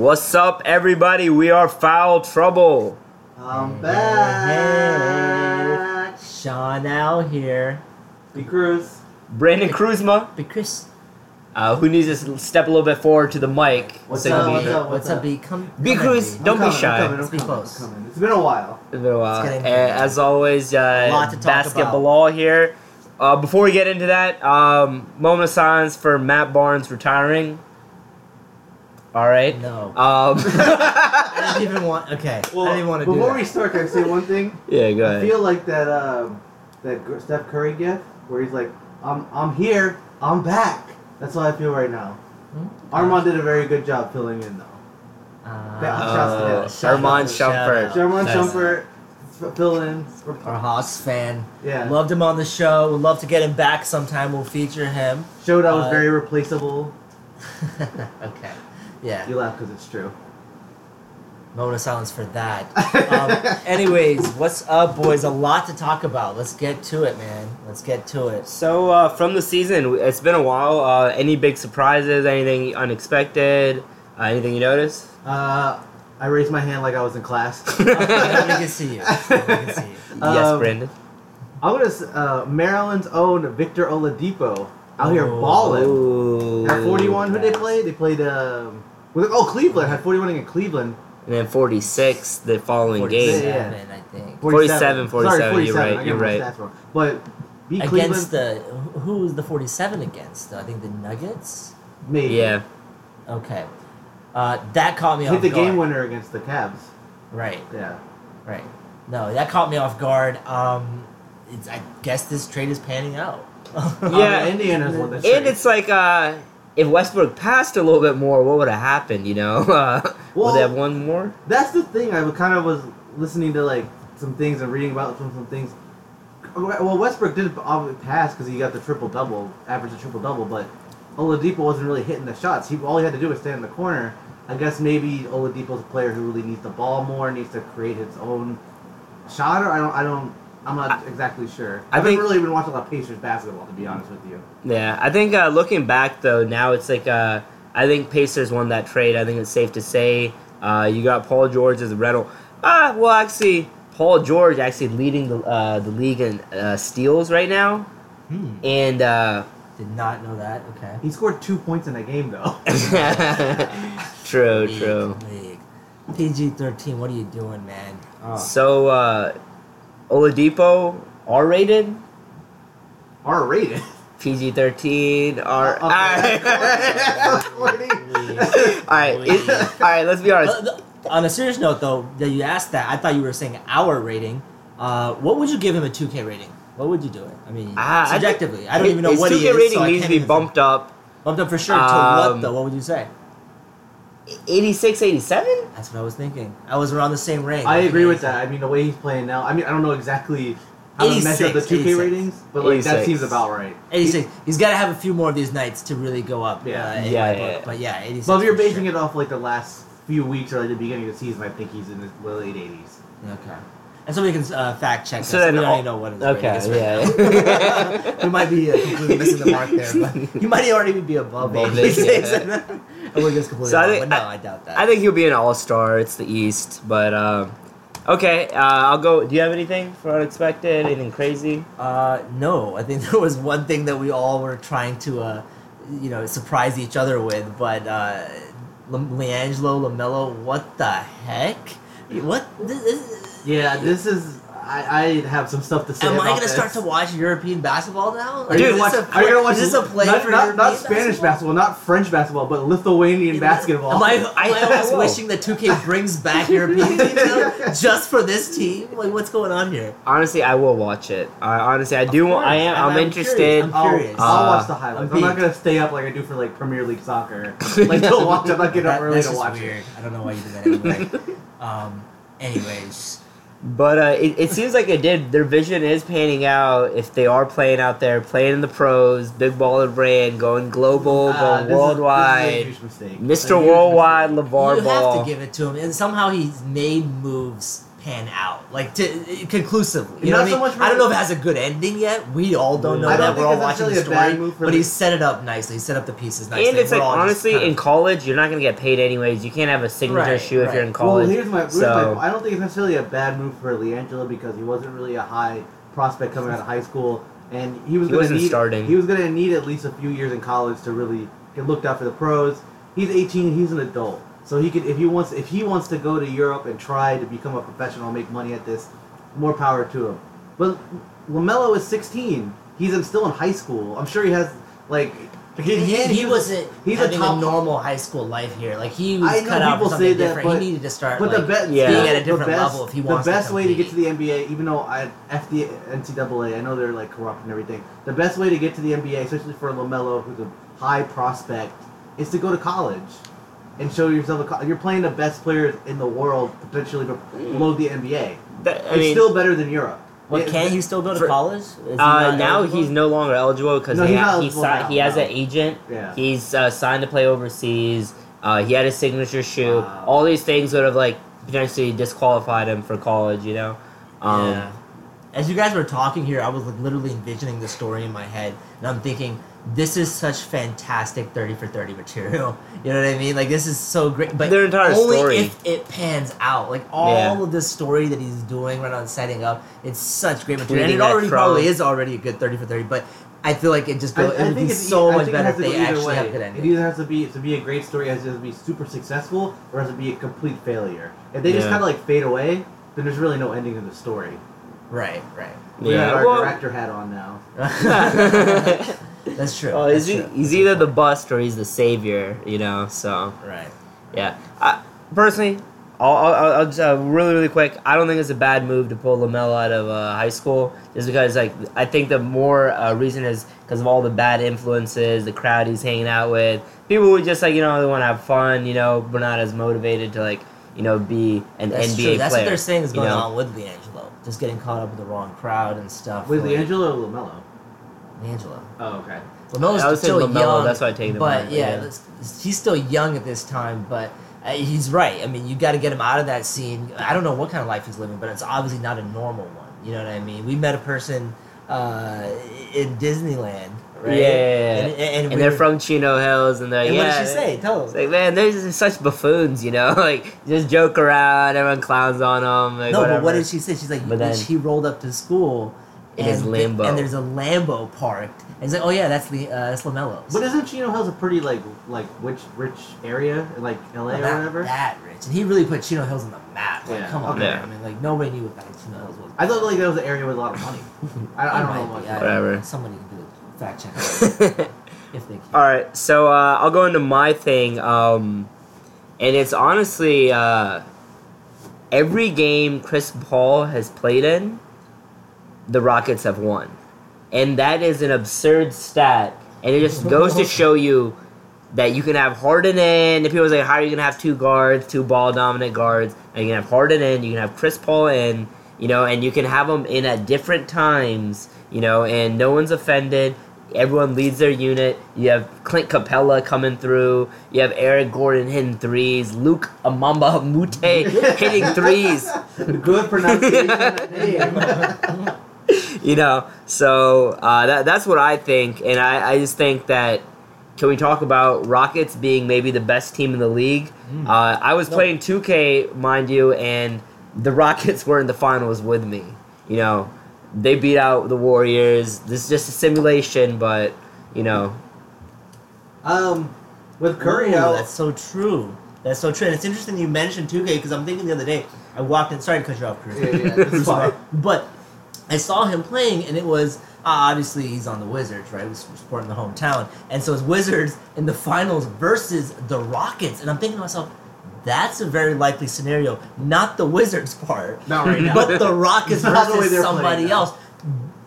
What's up, everybody? We are Foul Trouble. I'm Hey. back. Sean Al here. Be Cruz. Brandon Kruzma, Be Chris. uh, who needs to step a little bit forward to the mic. What's so up, what's up? What's up, B? Come. B. come Cruz, me. Don't be I'm coming, shy. I'm coming, I'm Let's be coming, close. It's been a while. It's been a while. Let's get into it. as always, uh, Lot to talk basketball here. Uh, before we get into that, um, moment of silence for Matt Barnes retiring. All right. No. Um, I didn't even want. Okay. Well, I didn't want to do before that. we start, can I say one thing? yeah, go ahead. I feel like that um, that Steph Curry gift where he's like, "I'm I'm here, I'm back." That's how I feel right now. Hmm? Armand did a very good job filling in though. Uh, Yeah, shouts to him. Uh, shout Armand Shumpert. out. German Nice. Shumpert f- fill in. For, Our Hawks fan. yeah, Loved him on the show. Would love to get him back sometime. We'll feature him. showed I was Uh, very replaceable. okay. Yeah. You laugh because it's true. Moment of silence for that. Um, anyways, what's up, boys? A lot to talk about. Let's get to it, man. Let's get to it. So uh, from the season, it's been a while. Uh, any big surprises? Anything unexpected? Uh, anything you notice? Uh, I raised my hand like I was in class. we can see you. We can see you. yes, Um, Brandon. I'm gonna uh, Maryland's own Victor Oladipo out here Oh. balling. At 41, who they play? They played um, with, oh Cleveland had 41 against Cleveland. And then 46 the following game. Yeah. 47, I think. 47, 47, Sorry, you're right, you're right. stats wrong. But beat Against Cleveland, the who was the 47 against? I think the Nuggets. maybe Yeah. Okay, uh, that caught me hit off the guard. game winner against the Cavs. Right, Yeah, right. No, that caught me off guard. Um, it's, I guess this trade is panning out. Yeah. Uh, Indiana's won the And trade. it's like, uh, if Westbrook passed a little bit more, what would have happened, you know? Uh, Well- would they have won more? That's the thing. I kind of was listening to like some things and reading about some some things. Well, Westbrook did obviously pass because he got the triple double, average a triple double, but Oladipo wasn't really hitting the shots. He all he had to do was stand in the corner. I guess maybe Oladipo's a player who really needs the ball more, needs to create his own shot. Or I don't, I don't, I'm not exactly sure. I I've think- been really been watching a lot of Pacers basketball, to be honest with you. Yeah, I think uh, looking back though, now it's like uh, I think Pacers won that trade. I think it's safe to say uh, you got Paul George as a rental. Ah, well, actually, Paul George actually leading the uh, the league in uh, steals right now, Hmm. and uh, Did not know that. Okay. He scored two points in that game, though. true, League, true. league. PG thirteen. What are you doing, man? Oh. So uh, Oladipo R rated, R rated. PG thirteen R. Uh, All right. All right. Let's be honest. Uh, on a serious note, though, that you asked that, I thought you were saying our rating. Uh, what would you give him a 2K rating? What would you do it? I mean, Ah, I think- subjectively. I, don't even know his what he is. 2K rating so I needs to can't be even bumped up. bumped up for sure. to Um, what though? What would you say? 86, 87? That's what I was thinking. I was around the same range. I agree with that. I mean, the way he's playing now. I mean, I don't know exactly how to measure the 2K 86. ratings, but like that 86. seems about right. 86. He's got to have a few more of these nights to really go up. Yeah. uh, in Yeah, my yeah, book. yeah. But yeah, 86. Well, if you're basing sure. it off like the last few weeks or like the beginning of the season, I think he's in the late 80s. Okay. And somebody can uh, fact check So us. we already know what it is. Okay, right yeah. now. we might be uh, completely missing the mark there, but he might already be above Above 86. it, and we're just completely So I think- but no, I- I, doubt that. I think he'll be an all star. It's the East. But, um, okay, uh, I'll go. Do you have anything for unexpected? Anything crazy? Uh, no, I think there was one thing that we all were trying to, uh, you know, surprise each other with, but uh, Le- LiAngelo LaMelo, what the heck? What? This, this, Yeah, this is. I, I have some stuff to say. am I gonna this. start to watch European basketball now? Are you, Dude, gonna watch, is this a are you gonna watch? Is this a play not, for not, European not Spanish basketball? not French basketball, but Lithuanian basketball? Am I, am I I- almost wishing that 2K brings back European teams now just for this team? Like, what's going on here? Honestly, I will watch it. I honestly, I do. course, I am. I'm- I'm, I'm interested. curious, I'm I'll, curious. I'll Uh, watch the highlights. I'm I'm, not gonna stay up like I do for like Premier League soccer. Like to watch. I'm not getting up early that's to just watch weird. it. I don't know why you did that anyway. um, anyways, But uh, it, it seems like it did. Their vision is panning out. If they are playing out there, playing in the pros, big baller brand, going global, Uh, going this is- this is a worldwide. A Mr. Worldwide. LeVar you Ball. have to give it to him, and somehow he's made moves pan out, like to uh, conclusively. You Not know what I so mean? much I don't know if it has a good ending yet. We all don't know I don't that. We're all it's watching the necessarily a bad story, but he set it up nicely. He set up the pieces nicely. And it's We're like all just honestly, kind of- in college, you're not gonna get paid anyways. You can't have a signature Right, shoe if you're in right. college. Well, here's my, here's so my I don't think it's necessarily a bad move for LiAngelo because he wasn't really a high prospect coming out of high school, and he was He going to wasn't need starting. he was going to need at least a few years in college to really get looked out for the pros. He's 18. He's an adult, so he could if he wants if he wants to go to Europe and try to become a professional and make money at this, more power to him. But LaMelo is 16. He's in, still in high school. I'm sure he has like. He, he, he was- wasn't he's a having a, top- normal high school life here. Like he was I know cut out for people something say that, different. but- he needed to start But like the best, Yeah. being at a the different best, level if he the best to way to get to the NBA, even though I F the NCAA, I know they're like corrupt and everything. The best way to get to the NBA, especially for LaMelo, who's a high prospect, is to go to college and show yourself. A you're playing the best players in the world potentially below the NBA. that, I it's mean, still better than Europe. What It- can he still go to for- college? He uh, now eligible? he's no longer eligible because No, he, ha- he, si- now, he has no. an agent. Yeah. He's uh, signed to play overseas. Uh, he had a signature shoe. Wow. All these things would have like potentially disqualified him for college. You know. Um, yeah. As you guys were talking here, I was like literally envisioning the story in my head, and I'm thinking, this is such fantastic thirty for thirty material. You know what I mean? Like this is so great, but Their entire only story. if it pans out. Like all Yeah. of this story that he's doing right now, and setting up, it's such great material, and it already trial. probably is already a good thirty for thirty. But I feel like it just I, go, I it would think be it's e- so much better has if to they either actually way. have good It either has to be to be a great story, it has to be super successful, or it has to be a complete failure. If they just kind of like fade away, then there's really no ending to the story. Right, right. We Yeah, have our well- director hat on now. That's true. Oh, that's he's, true. he's either the bust or he's the savior, you know. So right. yeah, I, personally, I'll, I'll, I'll just uh, really really quick. I don't think it's a bad move to pull LaMelo out of uh, high school, just because like I think the more uh, reason is because of all the bad influences, the crowd he's hanging out with, people who just like you know they want to have fun, you know, but not as motivated to like you know be an That's NBA true. That's player. what they're saying is you going know? on with LiAngelo. Just getting caught up with the wrong crowd and stuff. With like- D'Angelo or LaMelo? LiAngelo. Oh, okay. LaMelo's I would say still LaMelo, young. that's why I take him But out, yeah, yeah. he's still young at this time. But uh, he's right. I mean, you got to get him out of that scene. I don't know what kind of life he's living, but it's obviously not a normal one. You know what I mean? We met a person uh, in Disneyland, right? Yeah, yeah, yeah. And, and, And we they're from Chino Hills, and they're And yeah. what did she say? Tell It's us. like, man, they're just such buffoons, you know. like, just joke around, everyone clowns on them. Like, no, whatever. but what did she say? She's like, But then- he rolled up to school In his and, Lambo. and there's a Lambo parked. And he's like, oh yeah, that's Le- uh, that's LaMelo's. But isn't Chino Hills a pretty like like rich rich area like LA Well, or not whatever? that rich, and he really put Chino Hills on the map. Like, Yeah, come on, okay. man. I mean, like nobody knew what that Chino Hills was. I thought like that was an area with a lot of money. I, I don't know might much. be. about I- it. Whatever. Somebody can do a fact check if they can. All right, so uh, I'll go into my thing, um, and it's honestly uh, every game Chris Paul has played in, the Rockets have won, and that is an absurd stat, and it just goes to show you that you can have Harden in. If people say, "How are you gonna have two guards, two ball dominant guards?" And you can have Harden in, you can have Chris Paul in, you know, and you can have them in at different times, you know, and no one's offended. Everyone leads their unit. You have Clint Capela coming through. You have Eric Gordon hitting threes. Luke Amamba Mute hitting threes. Good pronunciation of the name. you know, so uh, that that's what I think, and I, I just think that can we talk about Rockets being maybe the best team in the league? Mm. Uh, I was playing 2K, mind you, and the Rockets were in the finals with me. You know, they beat out the Warriors. This is just a simulation, but you know, Um, with Curry Ooh, out, that's so true. That's so true. And it's interesting you mentioned 2K because I'm thinking the other day, I walked in, sorry to cut you off, Chris. Yeah, yeah, that's fine. But I saw him playing, and it was uh, obviously he's on the Wizards, right? We're supporting the hometown, and so it's Wizards in the finals versus the Rockets, and I'm thinking to myself, that's a very likely scenario. Not the Wizards part, Not right now. but the Rockets Not the versus they're somebody else.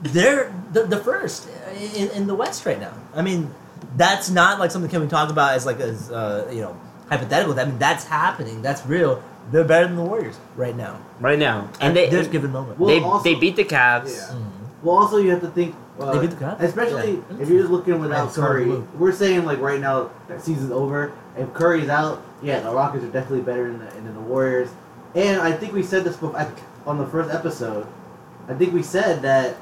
They're the, the first in, in the West right now. I mean, that's not like something can we talk about as like as uh, you know hypothetical. I mean, that's happening. That's real. They're better than the Warriors right now. right now, and At they this given moment. Well, they, also- they beat the Cavs. Yeah. Mhm. Well, also you have to think, uh, They beat the Cavs? especially Yeah. if you're just looking without Right, Curry. We're saying like right now that season's over. If Curry's out, yeah, the Rockets are definitely better than the, than the Warriors. And I think we said this before, on the first episode. I think we said that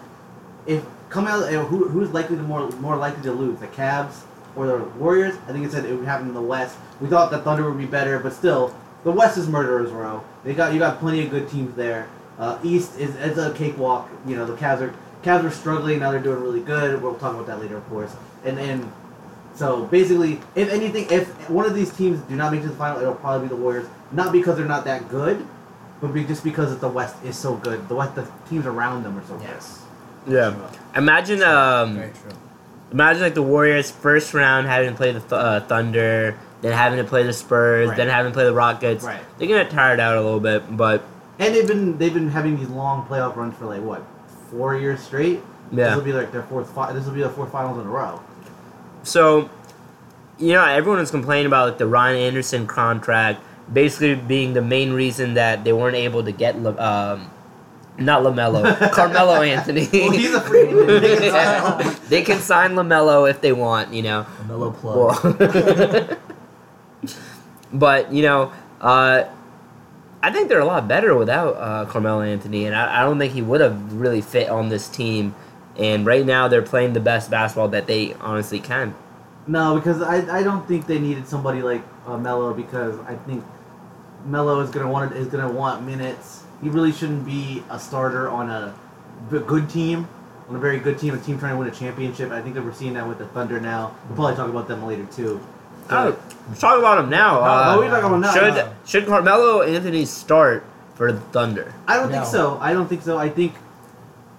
if coming out, who, who's likely to more more likely to lose, the Cavs or the Warriors? I think it said it would happen in the West. We thought the Thunder would be better, but still, the West is murderers row. They got you got plenty of good teams there. Uh, East is it's a cakewalk. You know the Cavs are Cavs are struggling now. They're doing really good. We'll talk about that later, of course. And and so basically, if anything, if one of these teams do not make it to the final, it'll probably be the Warriors. Not because they're not that good, but be, just because the West is so good. The West, the teams around them are so good. Yes. Yeah. Imagine um Very true. imagine like the Warriors first round having to play the th- uh, Thunder, then having to play the Spurs, Right. then having to play the Rockets. Right. They're gonna get tired out a little bit, but. And they've been they've been having these long playoff runs for like what four years straight. Yeah. This will be like their fourth. Fi- this will be the fourth finals in a row. So, you know, everyone was complaining about like the Ryan Anderson contract basically being the main reason that they weren't able to get um, not LaMelo, Carmelo Anthony. Well, he's a free agent. They can sign they can sign LaMelo if they want, you know. A mellow plug. Well, but you know, uh, I think they're a lot better without uh, Carmelo Anthony, and I, I don't think he would have really fit on this team. And right now, they're playing the best basketball that they honestly can. No, because I, I don't think they needed somebody like uh, Melo because I think Melo is gonna want is gonna want minutes. He really shouldn't be a starter on a good team, on a very good team, a team trying to win a championship. I think that we're seeing that with the Thunder now. We'll probably talk about them later too. Oh, let's talk about him now. No, Uh, no, we're talking about now. should no. should Carmelo Anthony start for Thunder? I don't No. think so. I don't think so. I think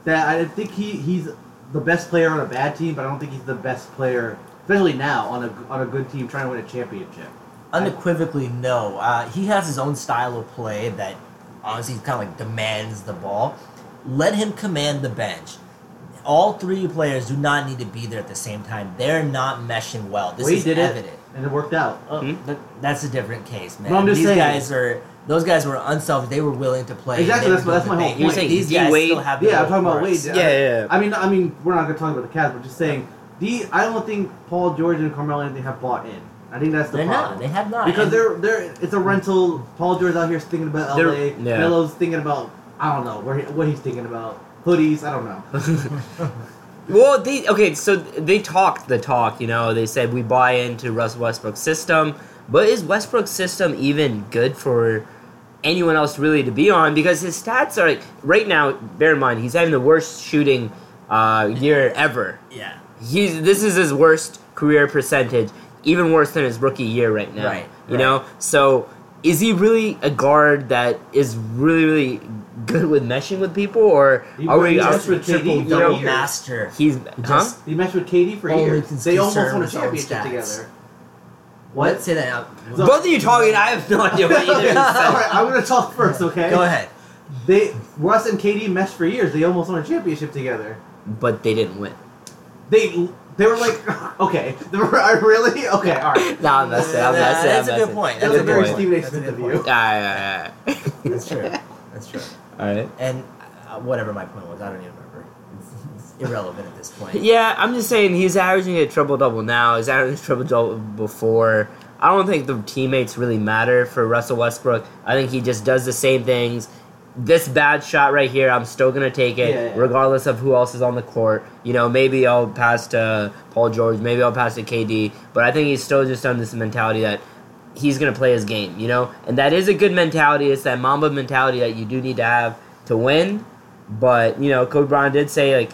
that I think he he's the best player on a bad team, but I don't think he's the best player, especially now on a on a good team trying to win a championship. Unequivocally, no. Uh, he has his own style of play that honestly kind of like demands the ball. Let him command the bench. All three players do not need to be there at the same time. They're not meshing well. This Wade is did evident. it, and it worked out. Oh, Hmm? but that's a different case, man. Well, I'm just These saying. guys are those guys were unselfish. They were willing to play. Exactly, that's that's my whole thing. You're saying These D guys Wade- still have their Yeah, I'm talking about parts. Wade. Yeah, yeah, yeah. I mean, I mean, we're not gonna talk about the Cavs, but just saying, the I don't think Paul George and Carmelo Anthony have bought in. I think that's the They're problem. not. They have not. because And- they're they're it's a rental. Paul George out here is thinking about They're- LA. yeah. Melo's thinking about I don't know where he, what he's thinking about hoodies. I don't know. Well, they okay. So they talked the talk. You know, they said we buy into Russ Westbrook's system, but is Westbrook's system even good for anyone else really to be on? Because his stats are like right now. Bear in mind, he's having the worst shooting uh, year ever. yeah. He's this is his worst career percentage, even worse than his rookie year right now. Right, You right. know, so is he really a guard that is really really good with meshing with people, or He- are we? he Are, meshed with KD triple for double years. master. he's huh? Just- He matched with KD for Only years. They almost won a concerned with his own championship together. What? What? Say that out. So- Both of you talking, I have no idea what either of you All right, said. I'm gonna talk first, okay? Go ahead. They Russ and KD meshed for years. They almost won a championship together. But they didn't win. They they were like, okay, they were, I really okay, all right. No, I'm messing. I'm Nah, messing. that's I'm a good point. That's That's a a very good point. Stephen A. That's Smith good of you. point. Alright, alright, That's true. That's true. alright. And uh, whatever my point was, I don't even remember. Irrelevant at this point. Yeah, I'm just saying he's averaging a triple double now. He's averaging a triple double before. I don't think the teammates really matter for Russell Westbrook. I think he just does the same things. This bad shot right here, I'm still gonna take it, Yeah, yeah. regardless of who else is on the court. You know, maybe I'll pass to Paul George, maybe I'll pass to KD, but I think he's still just on this mentality that he's gonna play his game. You know, and that is a good mentality. It's that Mamba mentality that you do need to have to win. But you know, Kobe Bryant did say like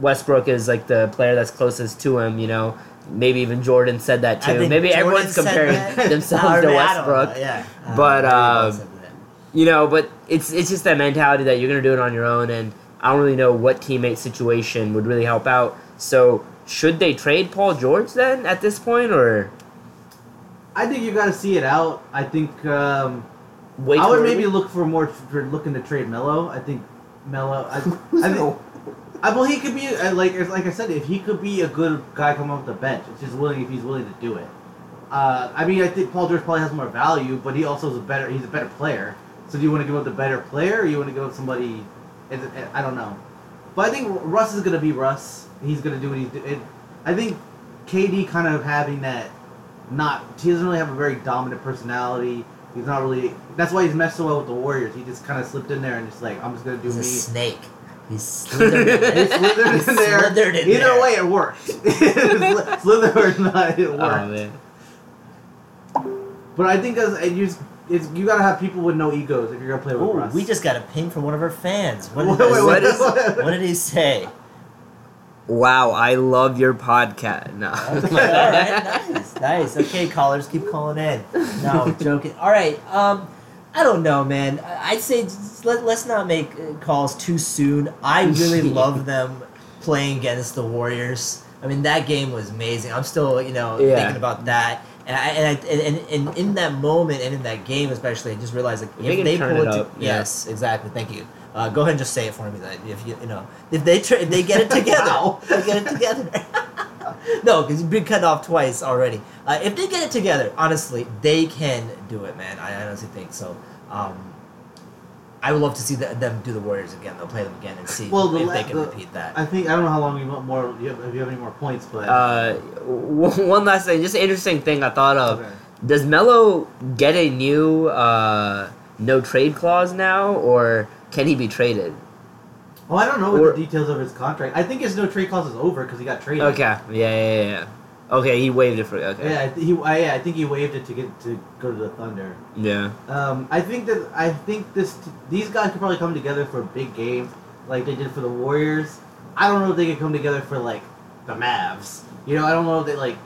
Westbrook is like the player that's closest to him. You know, maybe even Jordan said that too. Maybe Jordan everyone's comparing themselves to mean, know, Westbrook. Yeah. Uh, But, um. You know, but it's it's just that mentality that you're gonna do it on your own, and I don't really know what teammate situation would really help out. So should they trade Paul George then at this point, or I think you got to see it out. I think um, wait? I would maybe look for more for looking to trade Melo. I think Melo. I, I think. I, well, he could be uh, like like I said, if he could be a good guy coming off the bench, it's just willing if he's willing to do it. Uh, I mean, I think Paul George probably has more value, but he also is a better. He's a better player. So do you want to give up the better player, or you want to give up somebody? I don't know, but I think Russ is gonna be Russ. He's gonna do what he's doing. I think KD kind of having that. Not he doesn't really have a very dominant personality. He's not really. That's why he's messed so well with the Warriors. He just kind of slipped in there and just like I'm just gonna do He's a me. snake. He's slithered in He there. slithered He in there. slithered in Either there. way, it worked. Slither or not, it worked. Oh man. But I think as and you, it's you gotta have people with no egos if you're gonna play with Ooh, Russ. we just got a ping from one of our fans. What did, wait, he- wait, is- wait, wait. what did he say? Wow, I love your podcast. No. Okay, all right, nice, nice. Okay, callers, keep calling in. No, joking. All right, um, I don't know, man. I- I'd say let, let's not make uh, calls too soon. I really love them playing against the Warriors. I mean, that game was amazing. I'm still, you know, Yeah. thinking about that. And, I, and, I, and, and, in that moment and in that game especially, I just realized like If they if they pull it it, to, up, yeah. yes, exactly. Thank you. Uh, go ahead and just say it for me. That if you you know if they tr- if they get it together, Wow. they get it together. no, because you've been cut off twice already. Uh, if they get it together, honestly, they can do it, man. I honestly think so. Um, I would love to see the, them do the Warriors again. They'll play them again and see Well, the if they can the- repeat that. I think I don't know how long you want more. You have, if you have any more points, but Uh, one last thing, just an interesting thing I thought of. Okay. Does Melo get a new uh, no trade clause now, or can he be traded? Oh, I don't know what Or- the details of his contract. I think his no trade clause is over because he got traded. Okay, yeah, yeah, yeah. Okay, he waived it for okay. Yeah, I, he, I, yeah, I think he waived it to get to go to the Thunder. Yeah. Um, I think that I think this these guys could probably come together for a big games like they did for the Warriors. I don't know if they could come together for like the Mavs. You know, I don't know if they like.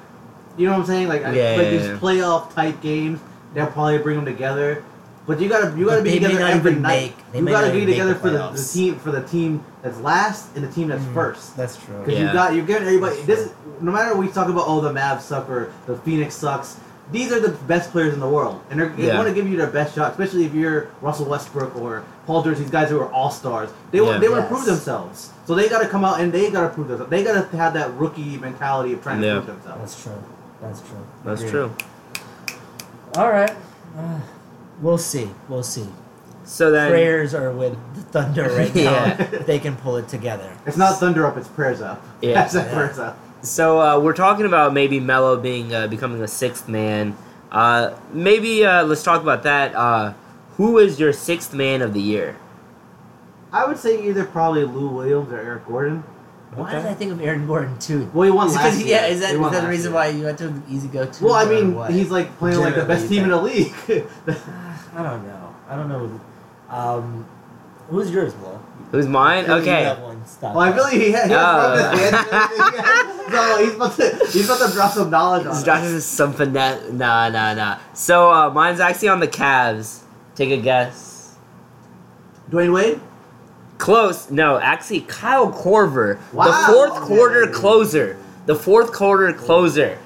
You know what I'm saying? Like, I- Yeah, like yeah, these yeah. playoff type games, they'll probably bring them together. But you gotta you gotta But be they may together not every even night. make- they you gotta be together the for the, the team for the team that's last and the team that's Mm, first. That's true. Because Yeah. you got you're getting everybody. This no matter we talk about oh the Mavs suck or the Phoenix sucks. These are the best players in the world, and they're, they Yeah. want to give you their best shot. Especially if you're Russell Westbrook or Paul George, these guys who are all stars. They Yeah. want they want to prove themselves. So they got to come out and they got to prove themselves. They got to have that rookie mentality of trying to prove themselves. That's true. That's true. That's true. All right. Uh, we'll see. We'll see. So then, Prayers are with the Thunder right now. Yeah. if they can pull it together. It's not thunder up, it's prayers up. Yeah. That's Yeah. prayers up. so uh, we're talking about maybe Melo being uh, becoming a sixth man. Uh, maybe uh, let's talk about that. Uh, who is your sixth man of the year? I would say either probably Lou Williams or Eric Gordon. Why Okay. did I think of Aaron Gordon too? Well, he won Is it year. yeah, is that, He is won that the reason year. why you went to an easy go to? Well, I mean, he's like playing like the best team in the league. I don't know. I don't know. Um, who's yours, Will? Who's mine? You Okay. got one. Stop. Well, I feel like he had, he had his hand and he's about to he's about to drop some knowledge on This us. Some finesse. Nah, nah, nah. So uh, mine's actually on the Cavs. Take a guess. Dwyane Wade. Close. No, actually, Kyle Korver, Wow. the fourth Okay. quarter closer. The fourth quarter closer.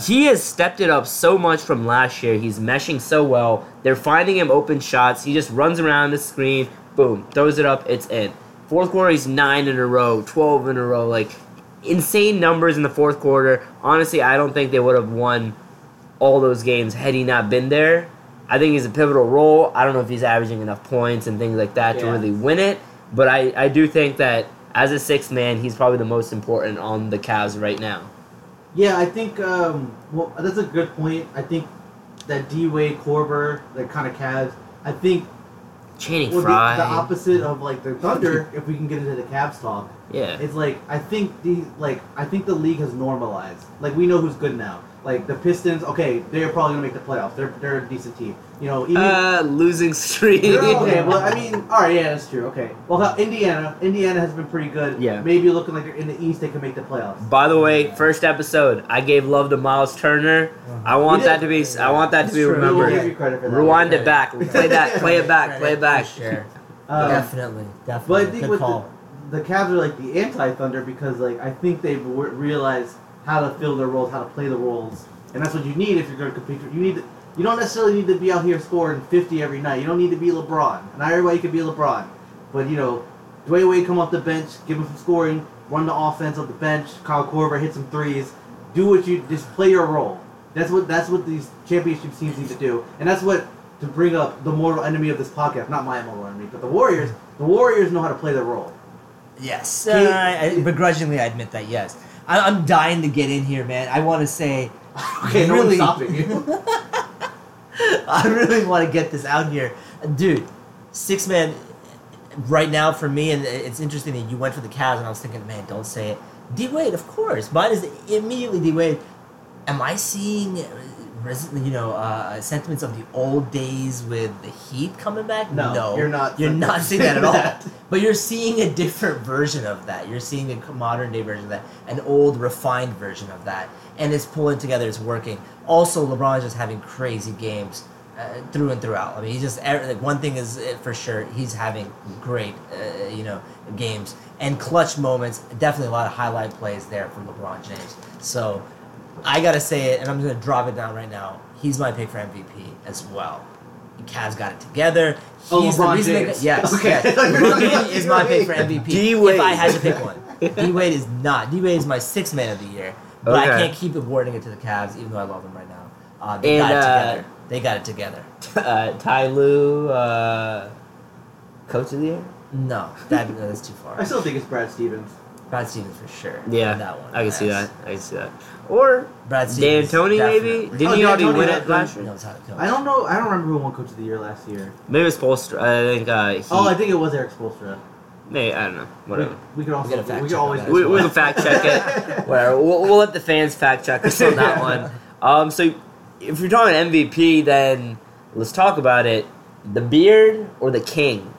He has stepped it up so much from last year. He's meshing so well. They're finding him open shots. He just runs around the screen, boom, throws it up, it's in. Fourth quarter, he's nine in a row, twelve in a row, like insane numbers in the fourth quarter. Honestly, I don't think they would have won all those games had he not been there. I think he's a pivotal role. I don't know if he's averaging enough points and things like that to really win it, but I, I do think that as a sixth man, he's probably the most important on the Cavs right now. Yeah, I think. Um, well, that's a good point. I think that D Wade, Korver, the kind of Cavs. I think Channing the, Frye. the opposite of like the Thunder. if we can get into the Cavs talk, yeah. it's like I think the like I think the league has normalized. Like we know who's good now. Like the Pistons, okay, they're probably gonna make the playoffs. They're they're a decent team. You know, even Uh, losing streak. okay, well, I mean, all right, yeah, that's true. Okay, well, how- Indiana, Indiana has been pretty good. Yeah. maybe looking like they're in the East, they can make the playoffs. By the way, first episode, I gave love to Miles Turner. I want that to be. I want that to be That's true. We'll give remembered. you credit for that. Rewind the Cavs are like the anti-Thunder because like I think they've w- realized how to fill their roles, how to play the roles, and that's what you need if you're going to compete. You need to, you don't necessarily need to be out here scoring 50 every night. You don't need to be LeBron. Not everybody can be LeBron, but you know, Dwyane Wade come off the bench, give him some scoring, run the offense off the bench. Kyle Korver hit some threes. Do what you just play your role. That's what that's what these championship teams need to do, and that's what to bring up the mortal enemy of this podcast, not my mortal enemy, but the Warriors. The Warriors know how to play their role. Yes. Uh, I, I- begrudgingly, I admit that. Yes. I, I'm dying to get in here, man. I want to say. Okay, no really, one's stopping you. I really want to get this out here, dude. Six man, right now for me, and it's interesting that you went for the Cavs, and I was thinking, man, don't say it. D Wade, of course. Mine is immediately D Wade. Am I seeing, res- you know, uh, sentiments of the old days with the Heat coming back? No, you're not You're not seeing that at all. that. But you're seeing a different version of that. You're seeing a modern day version of that, an old refined version of that, and it's pulling together. It's working. Also, LeBron is just having crazy games uh, through and throughout. I mean, he's just like one thing is uh, for sure. He's having great, uh, you know, games and clutch moments. Definitely a lot of highlight plays there from LeBron James. So, I gotta say it, and I'm gonna drop it down right now. He's my pick for MVP as well. Cavs got it together. He's Oh, the LeBron reason James. got- yes, Okay. yes. LeBron is my pick for MVP. D-Wade. If I had to pick one, D Wade is not. D Wade is my sixth man of the year, but I can't keep awarding it to the Cavs, even though I love them right now. Uh, they And, got it uh, together. They got it together. uh, Ty Lue, uh, coach of the year. No, that that's too far. I still think it's Brad Stevens. Brad Stevens for sure. Yeah, that one. I can see that. I can see that. Or Brad Dan Stevens. Tony, maybe. Didn't Oh, he already Tony win had it last year? knows how to coach. I don't know. I don't remember who won Coach of the Year last year. Maybe it was Spoelstra. I think uh, he. Oh, I think it was Erik Spoelstra. Maybe, I don't know. Whatever. We, we could also We gotta fact we check could always that We, as we can fact check it. Whatever. We'll, we'll let the fans fact check us on that one. Um, so if you're talking MVP, then let's talk about it. The beard or the king?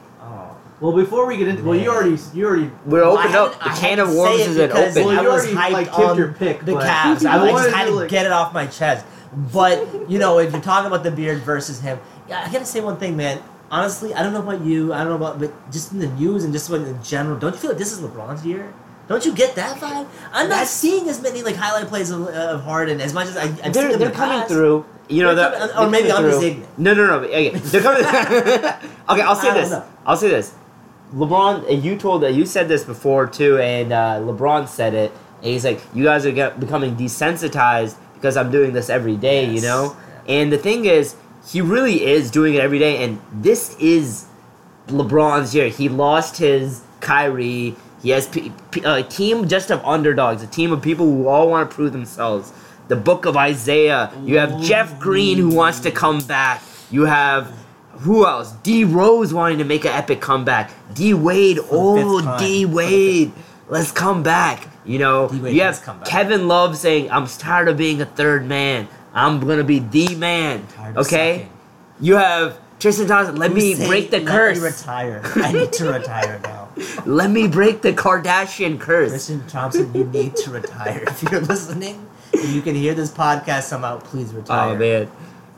Well, before we get into, well, you already you already We're Well, opened I up. had- The I can had of worms say it is an because open. Well, I you was already, hyped like, tipped on your pick, the but- Cavs. I I, I wanted just had to, to like- get it off my chest. But you know, if you're talking about the beard versus him, yeah, I gotta say one thing, man. Honestly, I don't know about you. I don't know about, but just in the news and just in general, don't you feel like this is LeBron's year? Don't you get that vibe? I'm not That's- seeing as many like highlight plays of, of Harden as much as I, I've seen They're, them in they're the coming past. through. You know They're that, coming- or maybe they're I'm just through. ignorant. No, no, no. Okay, they're coming. okay, I'll say I don't this. know. I'll say this. LeBron, and you told that you said this before too, and uh, LeBron said it. And he's like, "You guys are get, becoming desensitized because I'm doing this every day." You Yes. know, and the thing is, he really is doing it every day, and this is LeBron's year. He lost his Kyrie. He has p- p- a team just of underdogs, a team of people who all want to prove themselves. The book of Isaiah. You have Jeff Green who wants to come back. You have who else? D Rose wanting to make an epic comeback. D Wade, oh. D Wade, let's come back. You know, you have come back. Kevin Love saying, "I'm tired of being a third man. I'm gonna be the man." Okay. You have Tristan Thompson. Let me Who's break the "Let curse. Retire. I need to retire now. Let me break the Kardashian curse. Tristan Thompson, you need to retire. If you're listening, and you can hear this podcast somehow, please oh, retire. Oh man.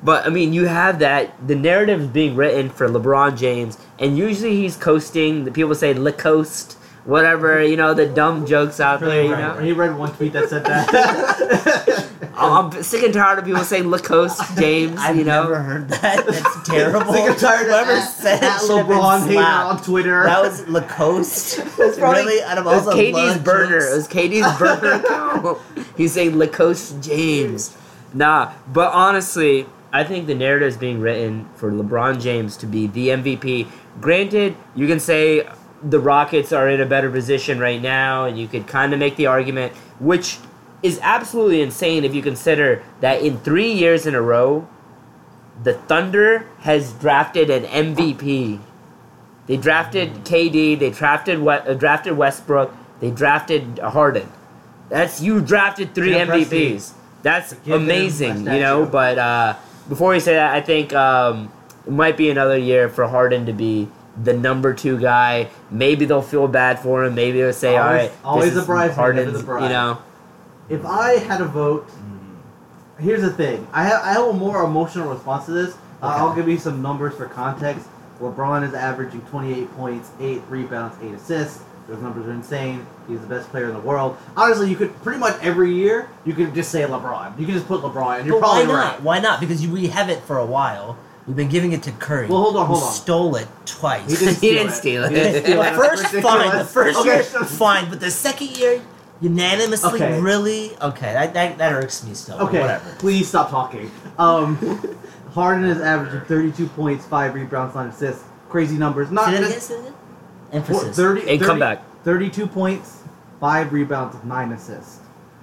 But I mean, you have that. The narrative is being written for LeBron James, and usually he's coasting. The people say Lacoste, whatever. You know the dumb jokes out there. You know, He read one tweet that said that. I'm I'm sick and tired of people saying Lacoste James. I've you know, never heard that. That's terrible. Sick and tired of Whoever at, said at it should have been LeBron hater on Twitter. That was Lacoste. It's probably- really out of all the KD's blood burner. jokes. It was KD's burner account. He's saying Lacoste James. Nah, but honestly, I think the narrative is being written for LeBron James to be the MVP. Granted, you can say the Rockets are in a better position right now, and you could kind of make the argument, which is absolutely insane if you consider that in three years in a row, the Thunder has drafted an MVP. They drafted KD. They drafted uh, drafted Westbrook. They drafted Harden. That's you drafted three MVPs. That's amazing, you know. But uh, before we say that, I think um, it might be another year for Harden to be the number two guy. Maybe they'll feel bad for him. Maybe they'll say, "All Always- right, always this the bridesmaid, Harden's," the bride. you know. if I had a vote, here's the thing. I have I have a more emotional response to this. Uh, Okay. I'll give you some numbers for context. LeBron is averaging 28 points, 8 rebounds, 8 assists. Those numbers are insane. He's the best player in the world. Honestly, you could pretty much every year you could just say LeBron. You could just put LeBron, and you're But why not? right. Why not? Because you, we have it for a while. We've been giving it to Curry. Well, hold on, hold on. Stole it twice. He didn't He steal didn't it. steal it. He didn't steal the it. first fine. The first Okay, year fine, but the second year unanimously Okay. really okay. That, that that irks me still. Okay, Whatever. please stop talking. Um, Harden is averaging 32 points, 5 rebounds, 9 assists. Crazy numbers. Not Say that again. Emphasis. 30, And 30 come back. 32 points, 5 rebounds, 9 assists.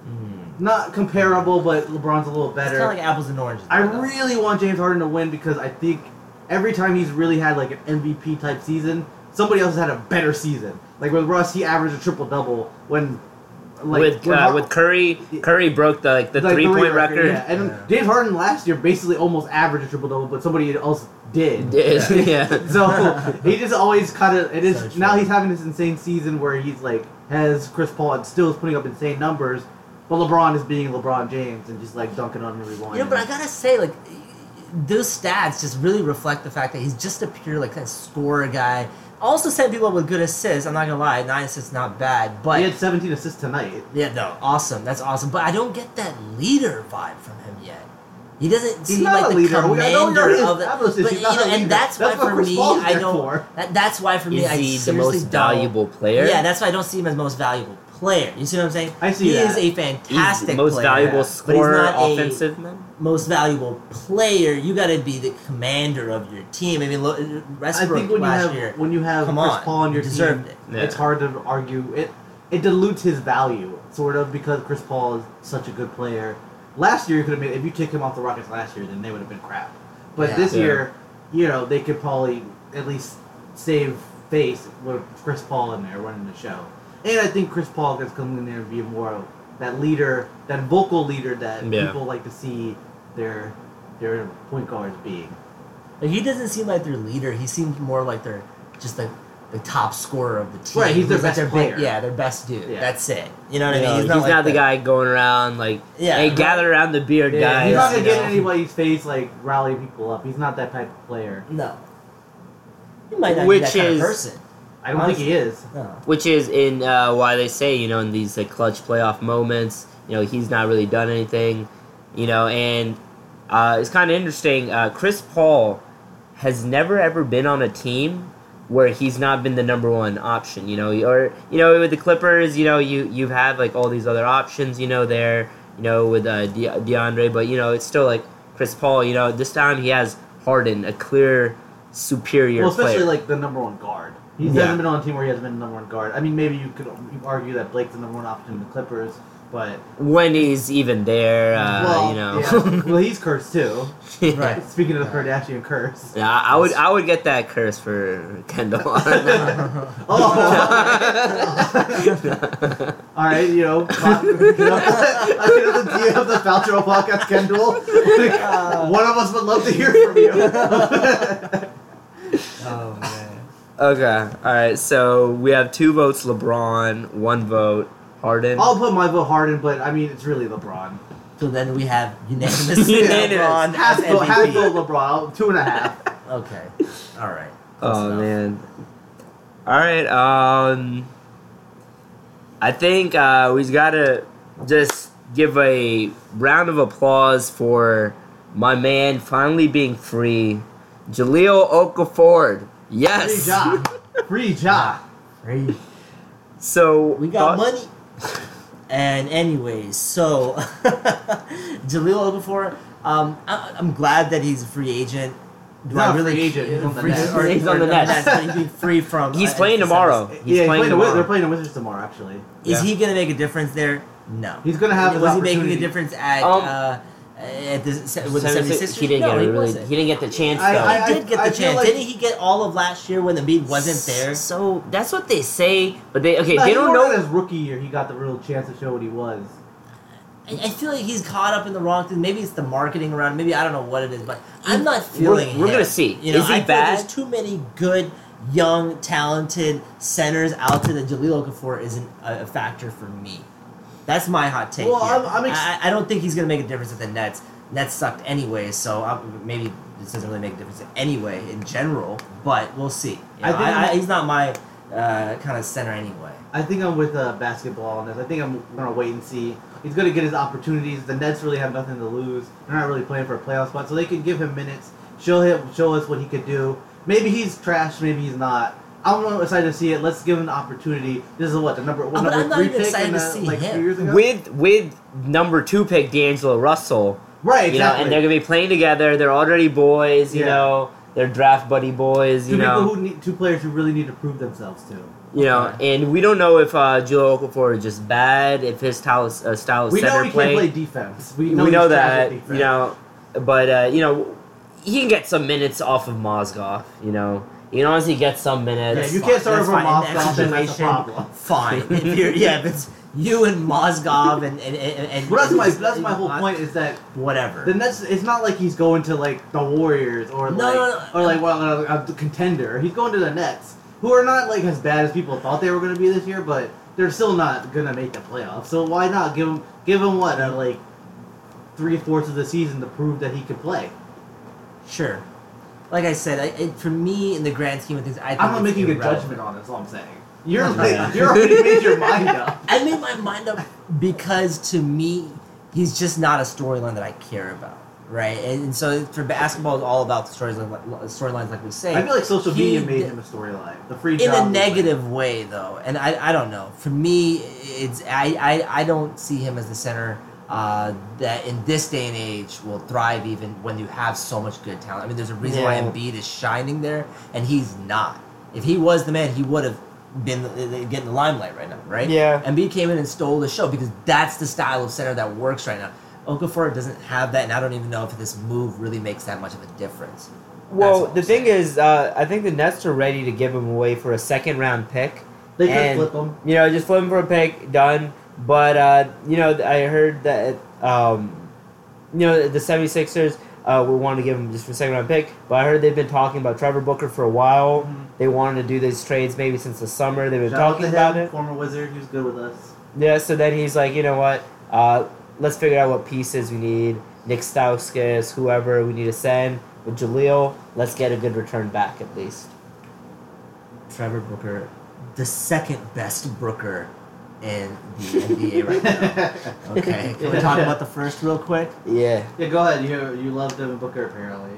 Mm. Not comparable, but LeBron's a little It's better. kind of like apples and oranges. I though. really want James Harden to win because I think every time he's really had like an MVP type season, somebody else has had a better season. Like with Russ, he averaged a triple double when like with uh, Har- with Curry, Curry broke the like the like, three the point record. Yeah. And Yeah. James Harden last year basically almost averaged a triple double, but somebody else did. Yeah. yeah. So he just always kind of it is So now he's having this insane season where he's like has Chris Paul and still is putting up insane numbers, but LeBron is being LeBron James and just like dunking on everyone. You know, but I gotta say, like, those stats just really reflect the fact that he's just a pure like kind of scorer guy. Also, setting people up with good assists. I'm not gonna lie, nine assists not bad, but he had 17 assists tonight. yeah, no, awesome. That's awesome. But I don't get that leader vibe from him yet. He doesn't He's seem like a the leader. We- I commander of the. But, He's you not know, a and that's, That's why what for me, I don't. That, that's why for me, Is I he the most valuable player? Yeah, that's why I don't see him as most valuable player. You see what I'm saying? I see He that. is a fantastic the most player, valuable yeah. but he's scorer, not a- offensive man. most valuable player, you got to be the commander of your team. I mean, lo- I think when you have year, when you have Chris on, Paul on your team, it. Yeah. it's hard to argue. It it dilutes his value, sort of, because Chris Paul is such a good player. Last year, you could have made if you took him off the Rockets last year, then they would have been crap. But Yeah. this Yeah. year, you know, they could probably at least save face with Chris Paul in there running the show. And I think Chris Paul is coming in there and be more of that leader, that vocal leader that Yeah. people like to see their their point guards being. Like, he doesn't seem like their leader. He seems more like they're just like the top scorer of the team. Right, he's their like best big- player. yeah, their best dude. Yeah. That's it. You know what You I know, mean? he's, like not the guy going around like, Yeah, hey, right. gather around the beard, Yeah, guys. he's not gonna get in anybody's face like rally people up. He's not that type of player. No. He might not Which be that kind is- of person. I don't think he is. No. Which is in uh, why they say, you know, in these like, clutch playoff moments, you know, he's not really done anything, you know, and uh, it's kind of interesting. Uh, Chris Paul has never ever been on a team where he's not been the number one option, you know, or you know, with the Clippers, you know, you you've had like all these other options, you know, there, you know, with uh, De- DeAndre, but you know, it's still like Chris Paul, you know, this time he has Harden, a clear superior Well, especially player. like the number one guard. He Yeah. hasn't been on a team where he hasn't been the number one guard. I mean, maybe you could argue that Blake's the number one option in the Clippers, but when he's even there, uh, well, you know. yeah. well, he's cursed too. Right. Speaking of the Kardashian curse. Yeah, I would I would get that curse for Kendall. Oh. All right, you know, I mean, the DM of the Foul Trouble podcast, Kendall. One of us would love to hear from you. Oh man. Okay, all right. So we have two votes, LeBron, one vote, Harden. I'll put my vote Harden, but I mean, it's really LeBron. So then we have unanimous Unanimous. LeBron Half as vote, half MVP. vote LeBron. Two and a half. Okay. All right. Close oh enough. man. All right. Um, I think uh, we've got to just give a round of applause for my man finally being free, Jahlil Okafor. Free Yes. Ja. Free Ja. Free. So We got thought- money. And anyways, so Jahlil Okafor, um, I, I'm glad that he's a free agent. Do He's not I a really free agent, he's on the free- Nets. or- He's on the Nets. but free from. He's uh, playing tomorrow. He's yeah, playing he's playing the, Wiz- tomorrow. they're playing the Wizards tomorrow, actually. Is Yeah. he gonna make a difference there? No. He's gonna have Was he making a difference at Um, uh, Uh, at the se- with the 76 76ers? He didn't no, get he a really. wasn't. He didn't get the chance I- though. I- he did get the I feel chance. like- Didn't he get all of last year when the Embiid wasn't there? So that's what they say, but they okay. No, they don't know. His rookie year, he got the real chance to show what he was. I, I feel like he's caught up in the wrong thing. Maybe it's the marketing around. Maybe I don't know what it is, but I'm not We're- we're him. gonna see. You know, Is he I feel like bad? There's too many good, young, talented centers out there that Jahlil Okafor isn't a, a factor for me. That's my hot take. Well. I'm- I'm ex- I, I don't think he's gonna make a difference at the Nets. Nets sucked anyway, so i maybe this doesn't really make a difference anyway in general. But we'll see. You I know, think I I'm- he's not my uh, kind of center anyway. I think I'm with uh, basketball on this. I think I'm gonna wait and see. He's gonna get his opportunities. The Nets really have nothing to lose. They're not really playing for a playoff spot, so they can give him minutes. Show him, show us what he could do. Maybe he's trash. Maybe he's not. I'm not excited to see it. Let's give him the opportunity. This is what the number what Oh, but number I'm not three even pick excited in, to see like him. two years ago. with with number two pick D'Angelo Russell. right, You know, exactly. and they're gonna be playing together. They're already boys. You Yeah. know, they're draft buddy boys. two You people know, who need two players who really need to prove themselves too. You know, Okay. and we don't know if uh, Julio Okafor is just bad, if his style, is- uh, style of We know center he play. can't play defense. We we know, know, he's trash at that, you know, but uh, you know, he can get some minutes off of Mozgov. You know, he can honestly get some minutes. Yeah, you can't start That's over Mozgov, that's a situation, problem. Fine. If you're, yeah, if it's you and Mozgov and and, and, and But that's my that's my whole point is that Whatever. the Nets. It's not like he's going to like the Warriors or like no, no. or like well a, a contender. He's going to the Nets, who are not like as bad as people thought they were going to be this year, but they're still not going to make the playoffs. So why not give him give him what uh, like three fourths of the season to prove that he can play? Sure. Like I said, I, it, for me, in the grand scheme of things, I think I'm not making a judgment on it. That's all I'm saying. You're No, no, no. you already made your mind up. I made my mind up because to me, he's just not a storyline that I care about, right? And, and so for basketball, it's all about the storylines, like- storylines, like we say. I feel like social He media made him a storyline. The free in a negative way, though, and I, I don't know. For me, it's I, I, I don't see him as the center uh, that in this day and age will thrive even when you have so much good talent. I mean, there's a reason why Yeah. Embiid is shining there, and he's not. If he was the man, he would have been the, the- getting the limelight right now, right? Yeah. Embiid came in and stole the show because that's the style of center that works right now. Okafor doesn't have that, and I don't even know if this move really makes that much of a difference. Well, the all thing is, uh, I think the Nets are ready to give him away for a second round pick. They could flip him. You know, just flip him for a pick, done. But, uh, you know, I heard that, um, you know, the 76ers uh, would want to give him just for a second round pick. But I heard they've been talking about Trevor Booker for a while. Mhm. They wanted to do these trades maybe since the summer. They've been Shout talking to about him, it. Former Wizard, he was good with us. Yeah, so then he's like, you know what? Uh, let's figure out what pieces we need. Nik Stauskas, whoever we need to send. With Jahlil, let's get a good return back at least. Trevor Booker, the second best Brooker in the NBA right now. Okay, can we talk about the first real quick? Yeah. Yeah, go ahead. You you love Devin Booker apparently.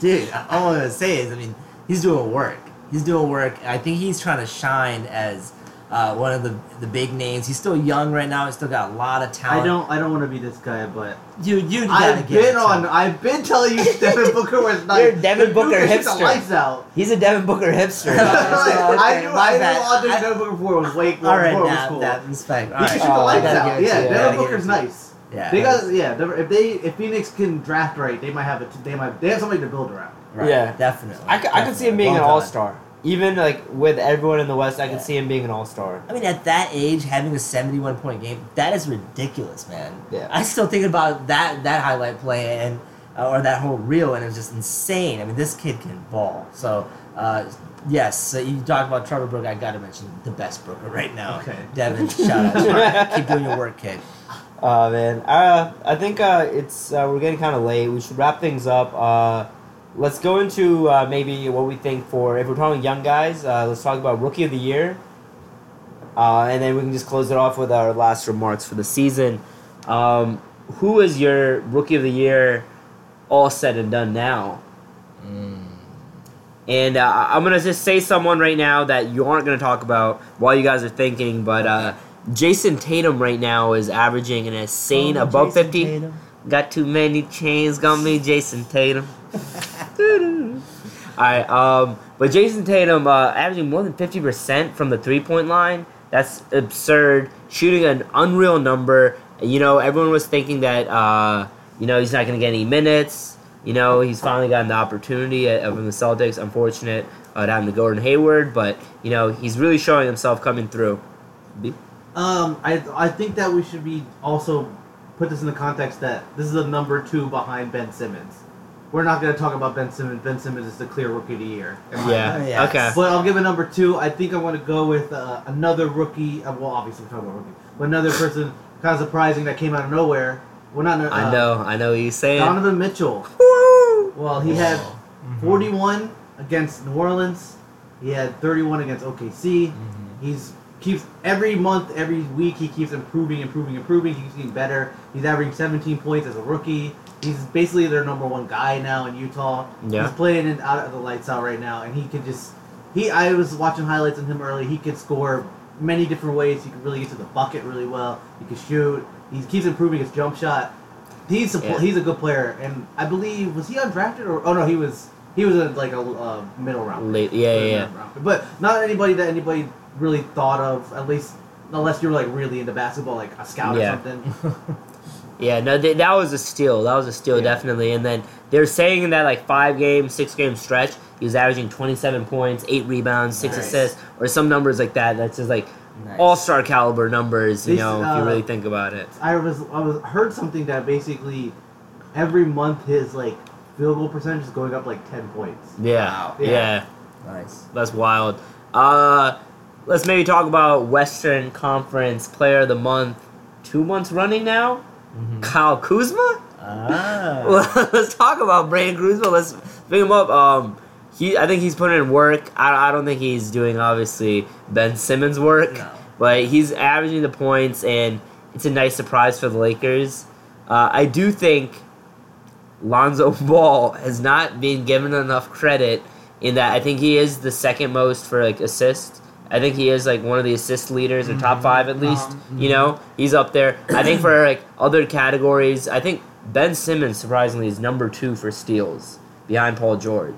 Dude, all I'm gonna say is, I mean, he's doing work. He's doing work. I think he's trying to shine as uh, one of the the big names. He's still young right now. He's still got a lot of talent. I don't I don't want to be this guy, but Dude, you gotta I've give it been on. him. I've been telling you Devin Booker was nice. You're Devin The Booker dude shoots hipster. The lights out. He's a Devin Booker hipster. I okay, knew my I knew all I- Devin Booker before was way All right, before it was now cool. that respect. All He right, can shoot the Oh, I lights out. give it to Yeah, you. Devin gotta Booker's it to you. nice. Yeah. They got yeah. If they if Phoenix can draft right, they might have it. They might they have something to build around. Right, Yeah. definitely. I could see him being Well an all star. Even like with everyone in the West, I Yeah. could see him being an all star. I mean, at that age, having a 71 point game, that is ridiculous, man. Yeah. I still think about that that highlight play and uh, or that whole reel, and it was just insane. I mean, this kid can ball. So, uh, yes, so you talk about Trevor Brooker. I got to mention the best Brooker right now. Okay. Devin, shout out. Keep doing your work, kid. Oh man, uh, I think uh, it's uh, we're getting kind of late. We should wrap things up. Let's go into uh, maybe what we think for if we're talking young guys. Uh, let's talk about rookie of the year, uh, and then we can just close it off with our last remarks for the season. Um, who is your rookie of the year? All said and done now. And uh, I- I'm gonna just say someone right now that you aren't gonna talk about while you guys are thinking, but uh, Jayson Tatum right now is averaging an insane Oh, above Jayson 50. Tatum. Got too many chains, gonna be Jayson Tatum. Alright, um, but Jayson Tatum uh, averaging more than 50% from the three point line. That's absurd. Shooting an unreal number. You know, everyone was thinking that, uh, you know, he's not going to get any minutes. You know, he's finally gotten the opportunity at, of the Celtics. Unfortunate uh, down to Gordon Hayward, but, you know, he's really showing himself coming through. Um, I I think that we should be also put this in the context that this is the number two behind Ben Simmons. We're not going to talk about Ben Simmons. Ben Simmons is the clear rookie of the year. in Yeah, Oh, yes. okay. But I'll give it number two. I think I want to go with uh, another rookie. Uh, well, obviously, we're talking about rookie, but another person kind of surprising that came out of nowhere. Well, not. Uh, I know, I know what you're saying. Donovan Mitchell. Well, he had Mhm. 41 against New Orleans. He had 31 against OKC. Mhm. He's keeps every month, every week. He keeps improving, improving, improving. He keeps getting better. He's averaging 17 points as a rookie. He's basically their number one guy now in Utah. Yeah. He's playing it out of the lights out right now, and he could just. He, I was watching highlights on him early. He could score many different ways. He could really get to the bucket really well. He could shoot. He keeps improving his jump shot. He's a yeah. he's a good player, and I believe was he undrafted or oh no he was he was a, like a uh, middle round. Late, yeah, yeah, yeah. But not anybody that anybody really thought of at least unless you were like really into basketball, like a scout Yeah. or something. Yeah, no, th- that was a steal. That was a steal, Yeah. definitely. And then they're saying in that like five game, six game stretch, he was averaging 27 points, eight rebounds, six Nice. assists, or some numbers like that. That's just like Nice. all star caliber numbers, you This, know, if uh, you really think about it. I was I was heard something that basically every month his like field goal percentage is going up like ten points. Yeah, Wow. yeah, Yeah. Nice. that's wild. Uh, let's maybe talk about Western Conference Player of the Month. Two months running now, Mhm. Kyle Kuzma. Ah. Well, let's talk about Brandon Kuzma. Let's bring him up. Um, he, I think he's putting in work. I, I don't think he's doing obviously Ben Simmons' work, No. but he's averaging the points, and it's a nice surprise for the Lakers. Uh, I do think Lonzo Ball has not been given enough credit in that. I think he is the second most for like assists. I think he is like one of the assist leaders or top five at least. Um, You know, he's up there. I think for like other categories, I think Ben Simmons surprisingly is number two for steals behind Paul George.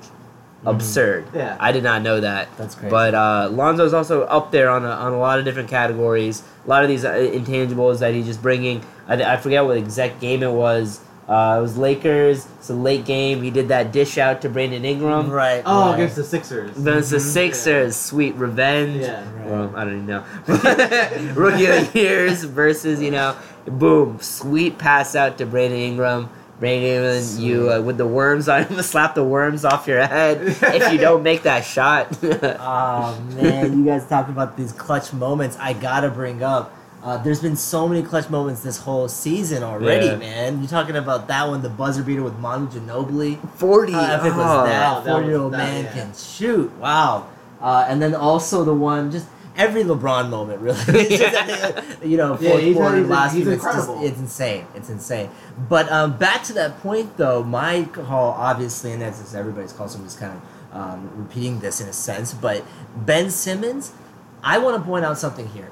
Absurd. Yeah. I did not know that. That's crazy. But uh, Lonzo's also up there on a, on a lot of different categories. A lot of these uh, intangibles that he's just bringing. I, I forget what exact game it was. Uh, it was Lakers. It's a late game. He did that dish out to Brandon Ingram. right. Oh, right. against the Sixers. Then it's the Mhm. Sixers. Sweet revenge. Yeah. Right. Well, I don't even know. Rookie of the years versus, you know, boom, sweet pass out to Brandon Ingram. Brandon Ingram, you uh, with the worms on him, slap the worms off your head if you don't make that shot. Oh man, you guys talk about these clutch moments. I gotta bring up. Uh, there's been so many clutch moments this whole season already, Yeah. man. You're talking about that one, the buzzer beater with Manu Ginobili. 40. Uh, if it was oh. that, Oh, that four-year-old man yeah. can shoot. Wow. Uh, and then also the one, just every LeBron moment, really. It's just, you know, Yeah, fourth he's- quarter, last he's few minutes, it's insane. It's insane. But um, back to that point, though, my call, obviously, and that's everybody's call, so I'm just kind of um, repeating this in a sense, but Ben Simmons, I want to point out something here.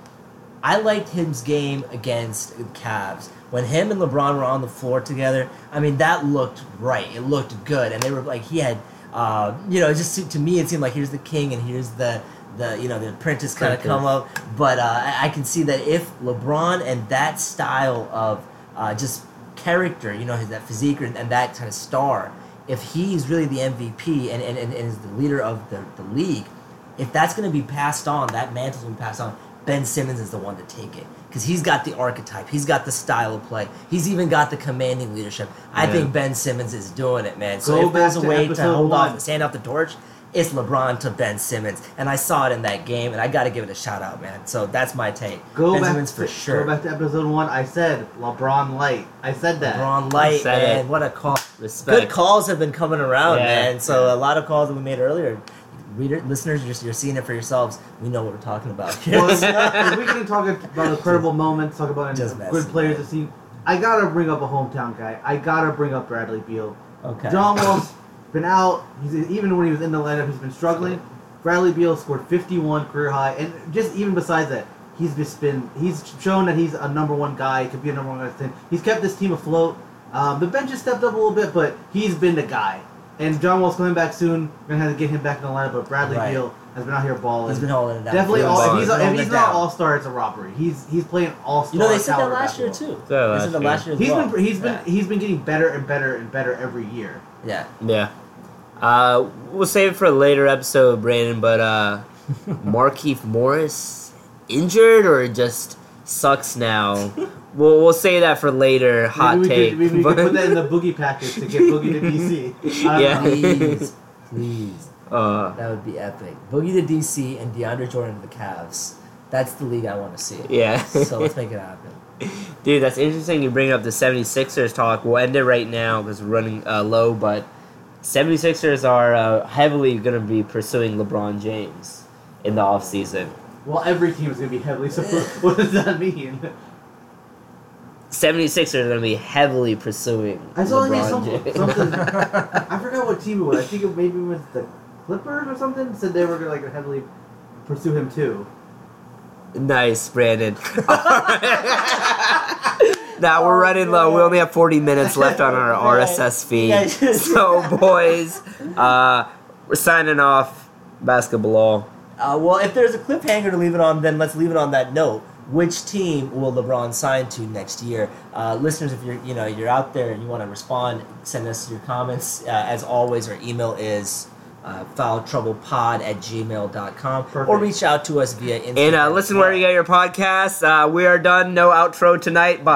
I liked him's game against the Cavs. When him and LeBron were on the floor together, I mean, that looked right. It looked good. And they were like, he had, uh, you know, it just to me, it seemed like here's the king and here's the, the you know, the apprentice kind of come up. But uh, I, I can see that if LeBron and that style of uh, just character, you know, his, that physique and, and that kind of star, if he's really the MVP and, and, and, and is the leader of the, the league, if that's going to be passed on, that mantle's going to be passed on, Ben Simmons is the one to take it. Because he's got the archetype, he's got the style of play, he's even got the commanding leadership. I Yeah. think Ben Simmons is doing it, man. So Go if there's a way to hold off one. and stand off the torch, it's LeBron to Ben Simmons. And I saw it in that game, and I got to give it a shout out, man. So that's my take. Go ben back Simmons to, for sure. Go back to episode one. I said LeBron light. I said that. LeBron Light, Said man. it. What a call. Respect. Good calls have been coming around, Yeah. man. So a lot of calls that we made earlier. Reader, listeners, you're, you're seeing it for yourselves. We know what we're talking about. Well, if, if we can talk about incredible moments, talk about Just good players to see. I gotta bring up a hometown guy. I gotta bring up Bradley Beal. okay. John Wall's been out. He's even when he was in the lineup, he's been struggling. Bradley Beal scored 51 career high, and just even besides that, he's just been he's shown that he's a number one guy. He could be a number one guy. on this team. He's kept this team afloat. Um, the bench has stepped up a little bit, but he's been the guy. And John Wall's coming back soon. We're gonna have to get him back in the lineup. But Bradley Right. Beal has been out here balling. He's been holding it down. Definitely, all, if he's, if he's not all star, it's a robbery. He's he's playing all star. You know, they said that last year too. Said They last said that last year as He's well. been he's been Yeah. he's been getting better and better and better every year. Yeah. Yeah. Uh, we'll save it for a later episode, Brandon, but uh, Markieff Morris injured or just sucks now? we'll, we'll say that for later. Hot maybe we take. Could, maybe we but- could put that in the boogie package to get Boogie to DC. I Yeah. Please, please. uh, That would be epic. Boogie to DC and DeAndre Jordan to the Cavs. That's the league I want to see. yeah. So let's make it happen. Dude, that's interesting you bring up the 76ers talk. We'll end it right now because we're running uh, low, but 76ers are uh, heavily going to be pursuing LeBron James in the offseason. Well, every team is going to be heavily supported. what does that mean? 76ers are going to be heavily pursuing I saw LeBron some, James. something. I forgot what team it was. I think it maybe was the Clippers or something. Said they were going to like heavily pursue him too. Nice, Brandon. now we're running low. We only have 40 minutes left on our RSS feed. So, boys, uh, we're signing off basketball. Uh, well, if there's a cliffhanger to leave it on, then let's leave it on that note. Which team will LeBron sign to next year? Uh, listeners, if you're you know you're out there and you want to respond, send us your comments. Uh, as always, our email is uh, foultrouble.pod at gmail.com or reach out to us via Instagram. And uh, listen where you get your podcasts. Uh, we are done. No outro tonight. Bye.